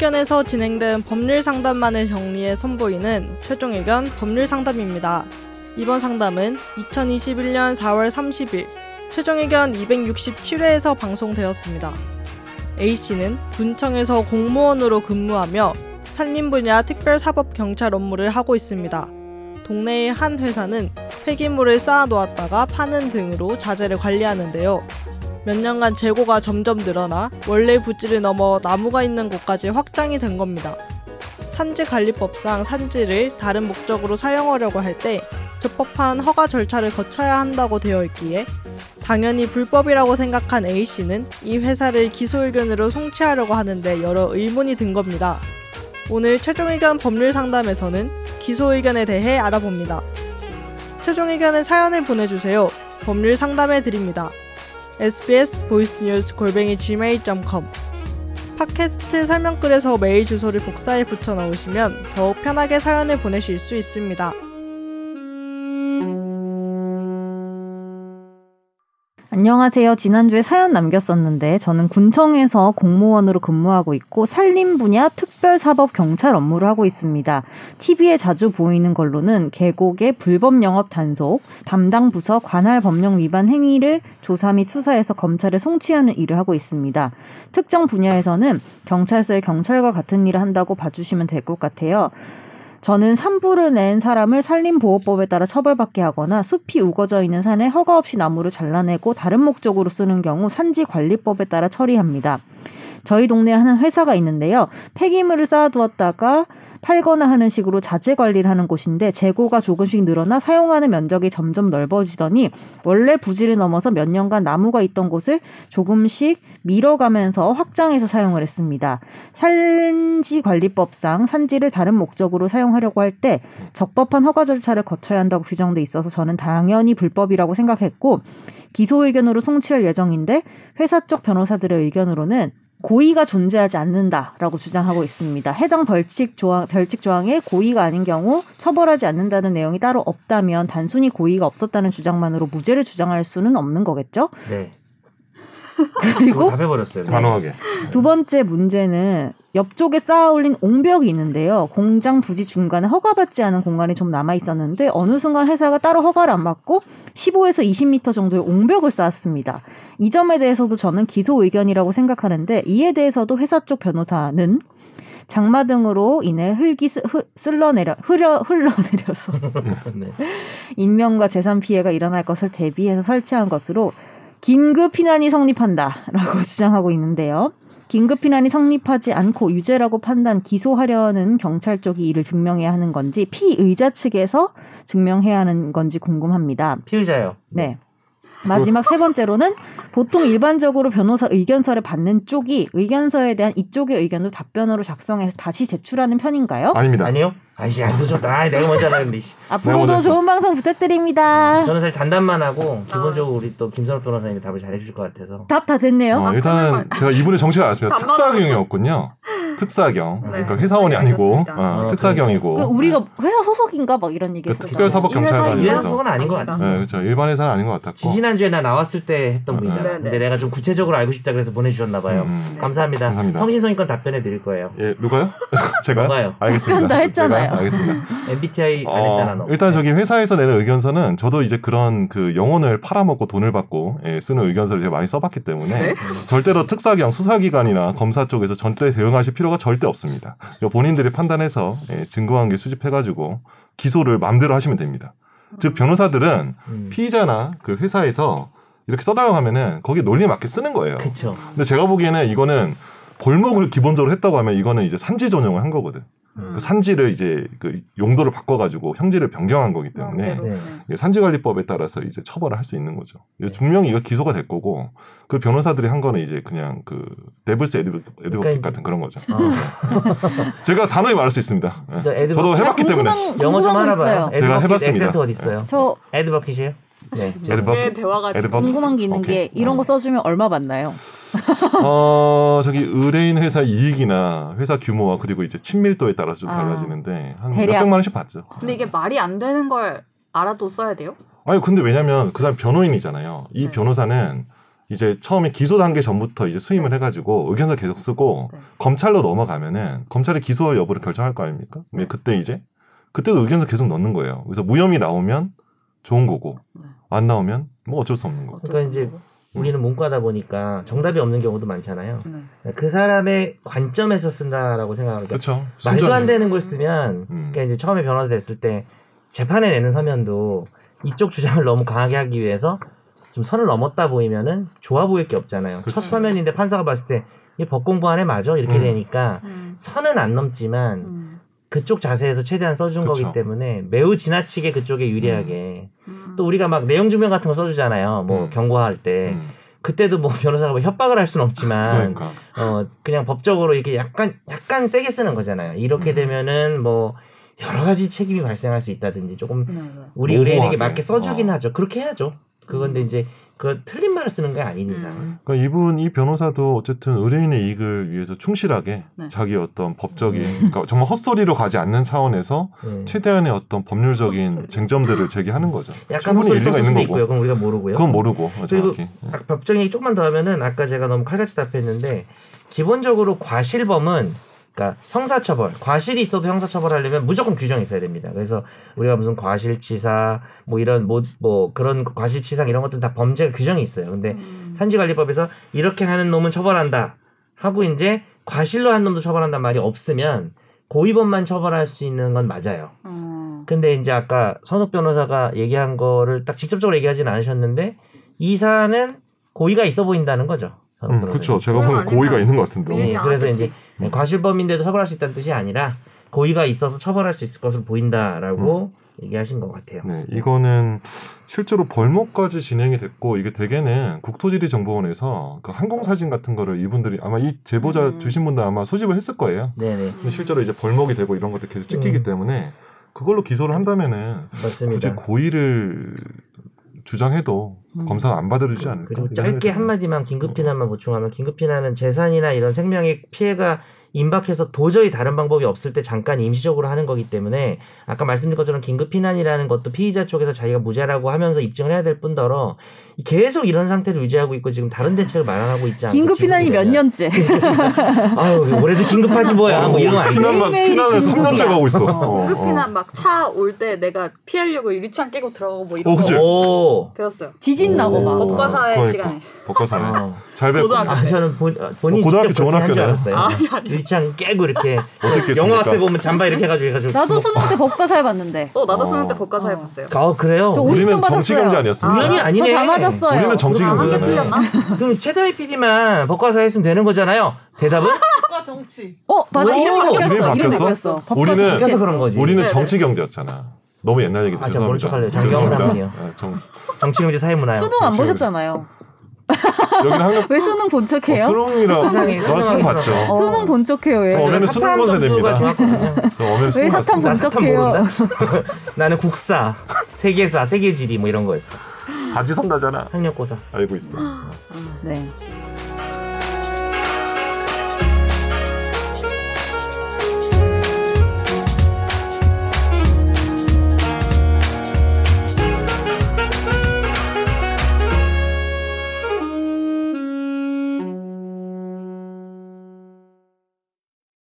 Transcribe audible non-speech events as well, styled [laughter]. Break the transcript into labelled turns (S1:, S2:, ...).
S1: 의견에서 진행된 법률 상담만을 정리해 선보이는 최종 의견 법률 상담입니다. 이번 상담은 2021년 4월 30일 최종 의견 267회에서 방송되었습니다. A씨는 군청에서 공무원으로 근무하며 산림 분야 특별사법 경찰 업무를 하고 있습니다. 동네의 한 회사는 폐기물을 쌓아 놓았다가 파는 등으로 자재를 관리하는데요. 몇 년간 재고가 점점 늘어나 원래 부지를 넘어 나무가 있는 곳까지 확장이 된 겁니다. 산지 관리법상 산지를 다른 목적으로 사용하려고 할 때 적법한 허가 절차를 거쳐야 한다고 되어 있기에 당연히 불법이라고 생각한 A씨는 이 회사를 기소 의견으로 송치하려고 하는데 여러 의문이 든 겁니다. 오늘 최종 의견 법률 상담에서는 기소 의견에 대해 알아봅니다. 최종 의견은 사연을 보내주세요. 법률 상담해 드립니다. Sbs 보이스뉴스 골뱅이 gmail.com 팟캐스트 설명글에서 메일 주소를 복사해 붙여 넣으시면 더욱 편하게 사연을 보내실 수 있습니다.
S2: 안녕하세요. 지난주에 사연 남겼었는데 저는 군청에서 공무원으로 근무하고 있고 산림 분야 특별사법 경찰 업무를 하고 있습니다. TV에 자주 보이는 걸로는 계곡의 불법 영업 단속, 담당 부서 관할 법령 위반 행위를 조사 및 수사해서 검찰에 송치하는 일을 하고 있습니다. 특정 분야에서는 경찰서의 경찰과 같은 일을 한다고 봐주시면 될 것 같아요. 저는 산불을 낸 사람을 산림보호법에 따라 처벌받게 하거나 숲이 우거져 있는 산에 허가 없이 나무를 잘라내고 다른 목적으로 쓰는 경우 산지관리법에 따라 처리합니다. 저희 동네에 하는 회사가 있는데요. 폐기물을 쌓아두었다가 팔거나 하는 식으로 자재 관리를 하는 곳인데 재고가 조금씩 늘어나 사용하는 면적이 점점 넓어지더니 원래 부지를 넘어서 몇 년간 나무가 있던 곳을 조금씩 밀어가면서 확장해서 사용을 했습니다. 산지 관리법상 산지를 다른 목적으로 사용하려고 할 때 적법한 허가 절차를 거쳐야 한다고 규정돼 있어서 저는 당연히 불법이라고 생각했고 기소 의견으로 송치할 예정인데 회사 쪽 변호사들의 의견으로는 고의가 존재하지 않는다라고 주장하고 있습니다. 해당 벌칙 조항, 별칙 조항에 고의가 아닌 경우 처벌하지 않는다는 내용이 따로 없다면 단순히 고의가 없었다는 주장만으로 무죄를 주장할 수는 없는 거겠죠?
S3: 네.
S2: 그리고
S3: 답해버렸어요. 네.
S4: 단호하게.
S2: 두 번째 문제는 옆쪽에 쌓아 올린 옹벽이 있는데요. 공장 부지 중간에 허가받지 않은 공간이 좀 남아 있었는데 어느 순간 회사가 따로 허가를 안 받고 15에서 20m 정도의 옹벽을 쌓았습니다. 이 점에 대해서도 저는 기소 의견이라고 생각하는데 이에 대해서도 회사 쪽 변호사는 장마 등으로 인해 흙이 쓰, 흐, 쓸러내려 흐려 흘러내려서 [laughs]
S3: 네.
S2: 인명과 재산 피해가 일어날 것을 대비해서 설치한 것으로 긴급 피난이 성립한다라고 [laughs] 주장하고 있는데요. 긴급 피난이 성립하지 않고 유죄라고 판단 기소하려는 경찰 쪽이 이를 증명해야 하는 건지 피의자 측에서 증명해야 하는 건지 궁금합니다.
S3: 피의자요.
S2: 네. 마지막 세 번째로는 보통 일반적으로 변호사 의견서를 받는 쪽이 의견서에 대한 이쪽의 의견도 답변으로 작성해서 다시 제출하는 편인가요?
S4: 아닙니다.
S3: 아니요? 아이씨, 안 도졌다. 아, 내가 먼저. 씨.
S2: 앞으로도 좋은 방송 부탁드립니다.
S3: 저는 사실 단답만 하고 기본적으로 우리 또 김선호 변호사님이 답을 잘해주실 것 같아서.
S2: 답 다 됐네요.
S4: 어, 일단은
S5: 그러면-
S4: 제가 이분의 정체가 알았습니다.
S5: 반말하면서-
S4: 특사 경이었군요. 특사경.
S5: 네.
S4: 그러니까 회사원이 아니고
S5: 알겠습니다.
S4: 어,
S3: 어,
S4: 특사경이고.
S2: 그 우리가 회사 소속인가 막 이런 얘기
S4: 그
S2: 했었잖아요.
S4: 특별사법
S5: 이 회사에
S4: 경찰관이라서.
S3: 이래서 속은 아닌 것 같았어.
S4: 네, 그렇죠. 일반 회사는 아닌 것 같았고.
S3: 지지난주에 나 나왔을 때 했던
S4: 네.
S3: 분이잖아.
S5: 네, 네.
S3: 근데 내가 좀 구체적으로 알고 싶다 그래서 보내 주셨나 봐요.
S4: 음,
S5: 네.
S3: 감사합니다.
S4: 감사합니다.
S3: 성신성의권 답변해 드릴 거예요.
S4: 예, 누가요? [laughs] 제가요?
S3: 누가요?
S4: 알겠습니다.
S2: 했잖아요.
S4: 제가 알겠습니다. [laughs]
S3: MBTI 안
S4: 어,
S3: 했잖아, 너.
S4: 일단 저기 회사에서 내는 의견서는 저도 이제 그런 그 영혼을 팔아먹고 돈을 받고 예, 쓰는 의견서를 제가 많이 써봤기 때문에
S5: 네?
S4: 절대로 특사경 수사기관이나 검사 쪽에서 절대 대응하실 필요 가 절대 없습니다. 본인들이 판단해서 예, 증거관계 수집해가지고 기소를 마음대로 하시면 됩니다. 즉 변호사들은
S3: 음.
S4: 피의자나 그 회사에서 이렇게 써달라고 하면은 거기에 논리에 맞게 쓰는 거예요.
S3: 그쵸.
S4: 근데 제가 보기에는 이거는 골목을 기본적으로 했다고 하면 이거는 이제 산지 전용을 한 거거든.
S3: 음.
S4: 그 산지를 이제 그 용도를 바꿔가지고 형질을 변경한 거기 때문에
S5: 마음대로.
S3: 네.
S4: 이게 산지관리법에 따라서 이제 처벌을 할 수 있는 거죠. 이거 분명히 이거 기소가 될 거고 그 변호사들이 한 거는 이제 그냥 그 데블스 에드보킷
S3: 그러니까
S4: 같은 그런 거죠.
S3: 어.
S4: 제가 단호히 말할 수 있습니다. 예.
S3: 너 에드버-
S4: 저도 해봤기 때문에
S2: 궁금한,
S3: 영어 좀 알아봐요.
S4: 제가
S3: 에드버킷
S4: 해봤습니다.
S3: 어디 있어요?
S2: 저
S3: 에드버킷이에요? 네.
S4: 에드버킷?
S5: 네, 대화가
S4: 에드버킷?
S2: 궁금한 게 있는 게
S4: 오케이.
S2: 이런
S4: 어.
S2: 거 써주면 얼마 받나요? [laughs]
S4: 어 저기 의뢰인 회사 이익이나 회사 규모와 그리고 이제 친밀도에 따라서 좀
S2: 아.
S4: 달라지는데 한
S2: 대략.
S4: 몇백만 원씩 받죠.
S5: 근데 이게 말이 안 되는 걸 알아도 써야 돼요?
S4: 아니 근데 왜냐면 그 사람 변호인이잖아요. 이
S5: 네.
S4: 변호사는 이제 처음에 기소 단계 전부터 이제 수임을 해가지고 의견서 계속 쓰고
S5: 네.
S4: 검찰로 넘어가면은 검찰이 기소 여부를 결정할 거 아닙니까? 근데
S5: 네.
S4: 그때 이제 그때도 의견서 계속 넣는 거예요. 그래서 무혐의 나오면 좋은 거고
S5: 네.
S4: 안 나오면 뭐 어쩔 수 없는 거고.
S3: 그러니까 이제 우리는 문과다 보니까 정답이 없는 경우도 많잖아요.
S5: 네.
S3: 그 사람의 관점에서 쓴다라고 생각하니까
S4: 그렇죠.
S3: 말도 안 되는 걸 쓰면
S4: 음.
S3: 그러니까 이제 처음에 변호사 됐을 때 재판에 내는 서면도 이쪽 주장을 너무 강하게 하기 위해서 좀 선을 넘었다 보이면은 좋아 보일 게 없잖아요. 첫
S4: 그치.
S3: 서면인데 판사가 봤을 때 이 법 공부하네 맞아 이렇게
S4: 음.
S3: 되니까
S5: 음.
S3: 선은 안 넘지만
S5: 음.
S3: 그쪽 자세에서 최대한 써준
S4: 그쵸.
S3: 거기 때문에 매우 지나치게 그쪽에 유리하게
S5: 음.
S3: 또 우리가 막 내용 증명 같은 거 써주잖아요. 뭐
S4: 음.
S3: 경고할 때
S4: 음.
S3: 그때도 뭐 변호사가 뭐 협박을 할 수는 없지만
S4: 그러니까
S3: 어 그냥 법적으로 이렇게 약간 약간 세게 쓰는 거잖아요. 이렇게
S5: 음.
S3: 되면은 뭐 여러 가지 책임이 발생할 수 있다든지 조금
S5: 네, 네.
S3: 우리. 의뢰인에게 맞게 써주긴
S4: 어.
S3: 하죠. 그렇게 해야죠. 그건데 이제 그 틀린 말을 쓰는 게 아닌 이상.
S5: 음.
S4: 그러니까 이분 이 변호사도 어쨌든 의뢰인의 이익을 위해서 충실하게
S5: 네.
S4: 자기 어떤 법적인
S3: 음.
S4: 그러니까 정말 헛소리로 가지 않는 차원에서
S3: 네.
S4: 최대한의 어떤 법률적인
S5: 헛소리.
S4: 쟁점들을 제기하는 거죠.
S3: 약간
S4: 충분히
S3: 헛소리
S4: 일리가 있는 거고.
S3: 있고요. 그건 우리가 모르고요.
S4: 그건 모르고
S3: 그리고. 아, 법적인 얘기 조금만 더 하면은 아까 제가 너무 칼같이 답했는데 기본적으로 과실범은 그러니까 형사처벌, 과실이 있어도 형사처벌하려면 무조건 규정이 있어야 됩니다. 그래서 우리가 무슨 과실치사, 뭐 이런 뭐, 뭐 그런 과실치상 이런 것들은 다 범죄 규정이 있어요. 근데
S5: 음.
S3: 산지관리법에서 이렇게 하는 놈은 처벌한다 하고 이제 과실로 한 놈도 처벌한단 말이 없으면 고의범만 처벌할 수 있는 건 맞아요.
S5: 어.
S3: 근데 이제 아까 선욱 변호사가 얘기한 거를 딱 직접적으로 얘기하진 않으셨는데 이 사안은 고의가 있어 보인다는 거죠.
S4: 음. 그렇죠. 제가 보면 고의가 있는 것 같은데.
S3: 네. 그래서 이제 네, 과실범인데도 처벌할 수 있다는 뜻이 아니라 고의가 있어서 처벌할 수 있을 것으로 보인다라고 얘기하신 것 같아요.
S4: 네, 이거는 실제로 벌목까지 진행이 됐고 이게 대개는 국토지리정보원에서 그 항공사진 같은 거를 이분들이 아마 이 제보자
S5: 음.
S4: 주신 분들 아마 수집을 했을 거예요.
S3: 네네
S4: 근데 실제로 이제 벌목이 되고 이런 것들 계속 찍히기
S3: 음.
S4: 때문에 그걸로 기소를 한다면은 굳이
S3: 맞습니다.
S4: 고의를 주장해도
S2: 음.
S4: 검사가 안 받아주지 않을까.
S3: 그리고
S4: 이런
S3: 짧게. 한마디만 긴급 피난만 보충하면 긴급 피난은 재산이나 이런 생명의 피해가 임박해서 도저히 다른 방법이 없을 때 잠깐 임시적으로 하는 거기 때문에 아까 말씀드린 것처럼 긴급 피난이라는 것도 피의자 쪽에서 자기가 무죄라고 하면서 입증을 해야 될 뿐더러 계속 이런 상태를 유지하고 있고 지금 다른 대책을 마련하고 있지 않고
S2: 긴급 피난이 몇 년째? [laughs]
S3: 아유 올해도 긴급하지 뭐야 뭐 이런 거
S4: 피난만 피난을
S2: 긴급이야.
S4: 3년째 가고 있어. 어,
S5: 급히나
S4: 어.
S5: 막차 올 때 내가 피하려고 유리창 깨고 들어가고 뭐 이런
S4: 어,
S5: 거 배웠어요.
S2: 지진 나고 막.
S3: 오.
S5: 법과사의
S4: 그러니까.
S5: 시간에.
S4: 법과사네.
S3: 어.
S4: 잘 배웠구나.
S5: 고등학교
S3: 아 저는 본, 본인
S4: 어, 고등학교 좋은 학교네.
S5: 아니, 아니.
S3: 유리창 깨고 이렇게
S4: 어떻게
S3: 영화? 앞에 보면 잠바 이렇게 해가지고 해가지고
S2: 나도
S3: 주먹-
S2: 수능 때 법과사에 봤는데.
S5: 어 나도
S4: 어.
S5: 수능 때 법과사에
S2: 어.
S5: 봤어요.
S3: 아 그래요?
S2: 저
S4: 우리는
S2: 50점
S4: 정치. 경제 아니었습니까?
S3: 우연이 아니네.
S2: 저 다 맞았어요.
S4: 우리는 정치
S5: 아,
S4: 경제잖아요. [laughs]
S3: 그럼 최다희 PD만 법과사 했으면 되는 거잖아요. 대답은? [laughs]
S5: 법과 정치.
S2: 어, 맞아.
S3: 오,
S2: 이름이 바뀌었어.
S4: 이름이 바뀌었어? 우리는-
S2: 바뀌었어.
S3: 그래서 그런 거지.
S4: 우리는
S5: 네네.
S4: 정치 경제였잖아. 너무 옛날 얘기도
S3: 아, 제가 모른
S4: 죄송합니다.
S3: 척할래요. 장경삼이요.
S4: 죄송합니다. 아, 정,
S3: 정치경제 사회문화요.
S2: 수능 안 보셨잖아요.
S4: 여기는 한국
S2: 왜 수능 본 척해요?
S4: 수능이라 수능
S3: 수능하고
S4: 봤죠.
S2: 어, 수능 본 척해요. 왜?
S4: 저 어머니는
S3: 사탐
S4: 수능 본
S3: 점수가
S4: 세대입니다.
S3: 좋았거든요. [laughs]
S4: 저 어머니
S2: 왜
S4: 수능
S2: 사탐
S4: 봤습니다.
S3: 본나 사탐
S2: 척해요?
S3: 모른다. [laughs] 나는 국사, 세계사, 세계지리 뭐 이런 거였어.
S4: 바지 선다잖아.
S3: 학력고사.
S4: 알고 있어.
S2: 네.